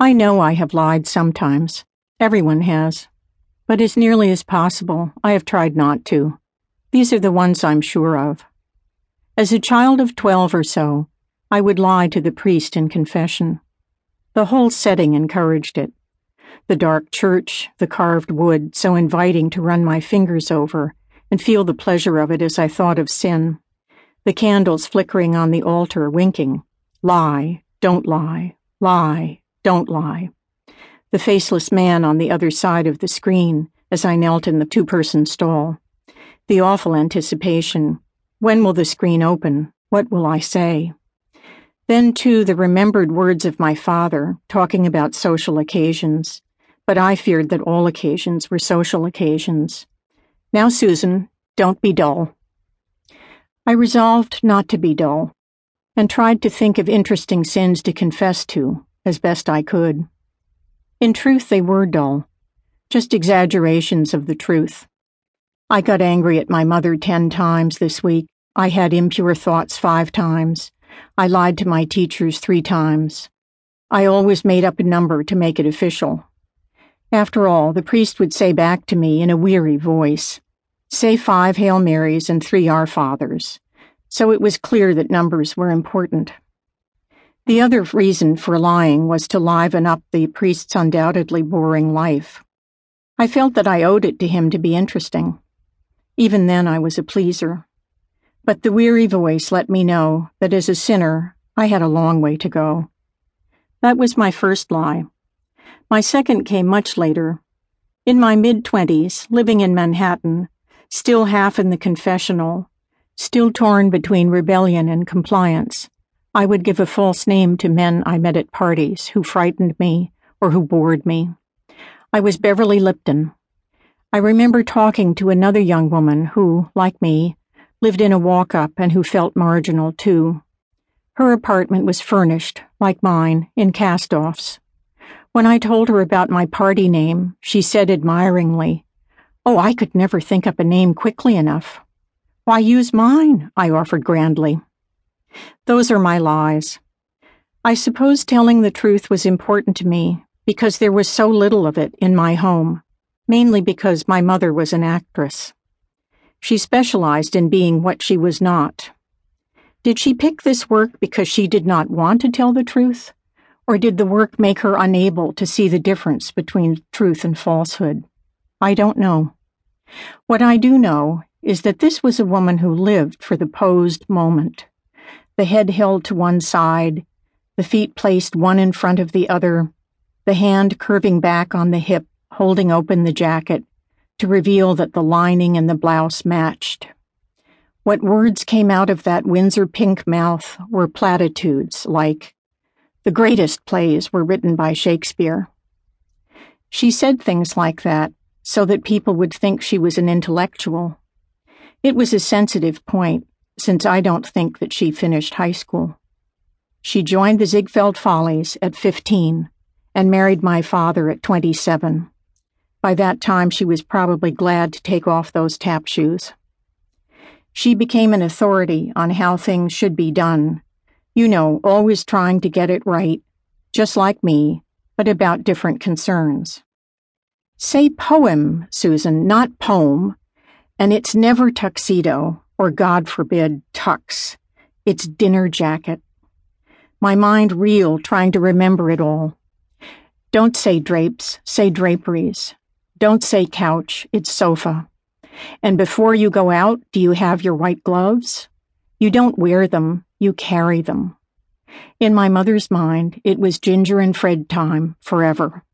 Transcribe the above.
I know I have lied sometimes. Everyone has. But as nearly as possible, I have tried not to. These are the ones I'm sure of. As a child of twelve or so, I would lie to the priest in confession. The whole setting encouraged it. The dark church, the carved wood, so inviting to run my fingers over and feel the pleasure of it as I thought of sin. The candles flickering on the altar, winking. Lie, don't lie, lie, don't lie. The faceless man on the other side of the screen as I knelt in the two person stall. The awful anticipation. When will the screen open? What will I say? Then, too, the remembered words of my father, talking about social occasions. But I feared that all occasions were social occasions. Now, Susan, don't be dull. I resolved not to be dull, and tried to think of interesting sins to confess to, as best I could. In truth, they were dull, just exaggerations of the truth. I got angry at my mother ten times this week. I had impure thoughts five times. I lied to my teachers three times. I always made up a number to make it official. After all, the priest would say back to me in a weary voice, Say five Hail Marys and three Our Fathers. So it was clear that numbers were important. The other reason for lying was to liven up the priest's undoubtedly boring life. I felt that I owed it to him to be interesting. Even then, I was a pleaser. But the weary voice let me know that as a sinner, I had a long way to go. That was my first lie. My second came much later. In my mid twenties, living in Manhattan, still half in the confessional, still torn between rebellion and compliance, I would give a false name to men I met at parties who frightened me or who bored me. I was Beverly Lipton. I remember talking to another young woman who, like me, lived in a walk up and who felt marginal too. Her apartment was furnished, like mine, in cast offs. When I told her about my party name, she said admiringly, Oh, I could never think up a name quickly enough. Why use mine? I offered grandly. Those are my lies. I suppose telling the truth was important to me because there was so little of it in my home, mainly because my mother was an actress. She specialized in being what she was not. Did she pick this work because she did not want to tell the truth? Or did the work make her unable to see the difference between truth and falsehood? I don't know. What I do know is that this was a woman who lived for the posed moment. The head held to one side, the feet placed one in front of the other, the hand curving back on the hip, holding open the jacket, to reveal that the lining and the blouse matched. What words came out of that Windsor pink mouth were platitudes like, the greatest plays were written by Shakespeare. She said things like that so that people would think she was an intellectual. It was a sensitive point, since I don't think that she finished high school. She joined the Ziegfeld Follies at 15 and married my father at 27. By that time, she was probably glad to take off those tap shoes. She became an authority on how things should be done. You know, always trying to get it right, just like me, but about different concerns. Say poem, Susan, not poem. And it's never tuxedo, or God forbid, tux. It's dinner jacket. My mind reeled trying to remember it all. Don't say drapes, say draperies. Don't say couch, it's sofa. And before you go out, do you have your white gloves? You don't wear them, you carry them. In my mother's mind, it was Ginger and Fred time forever.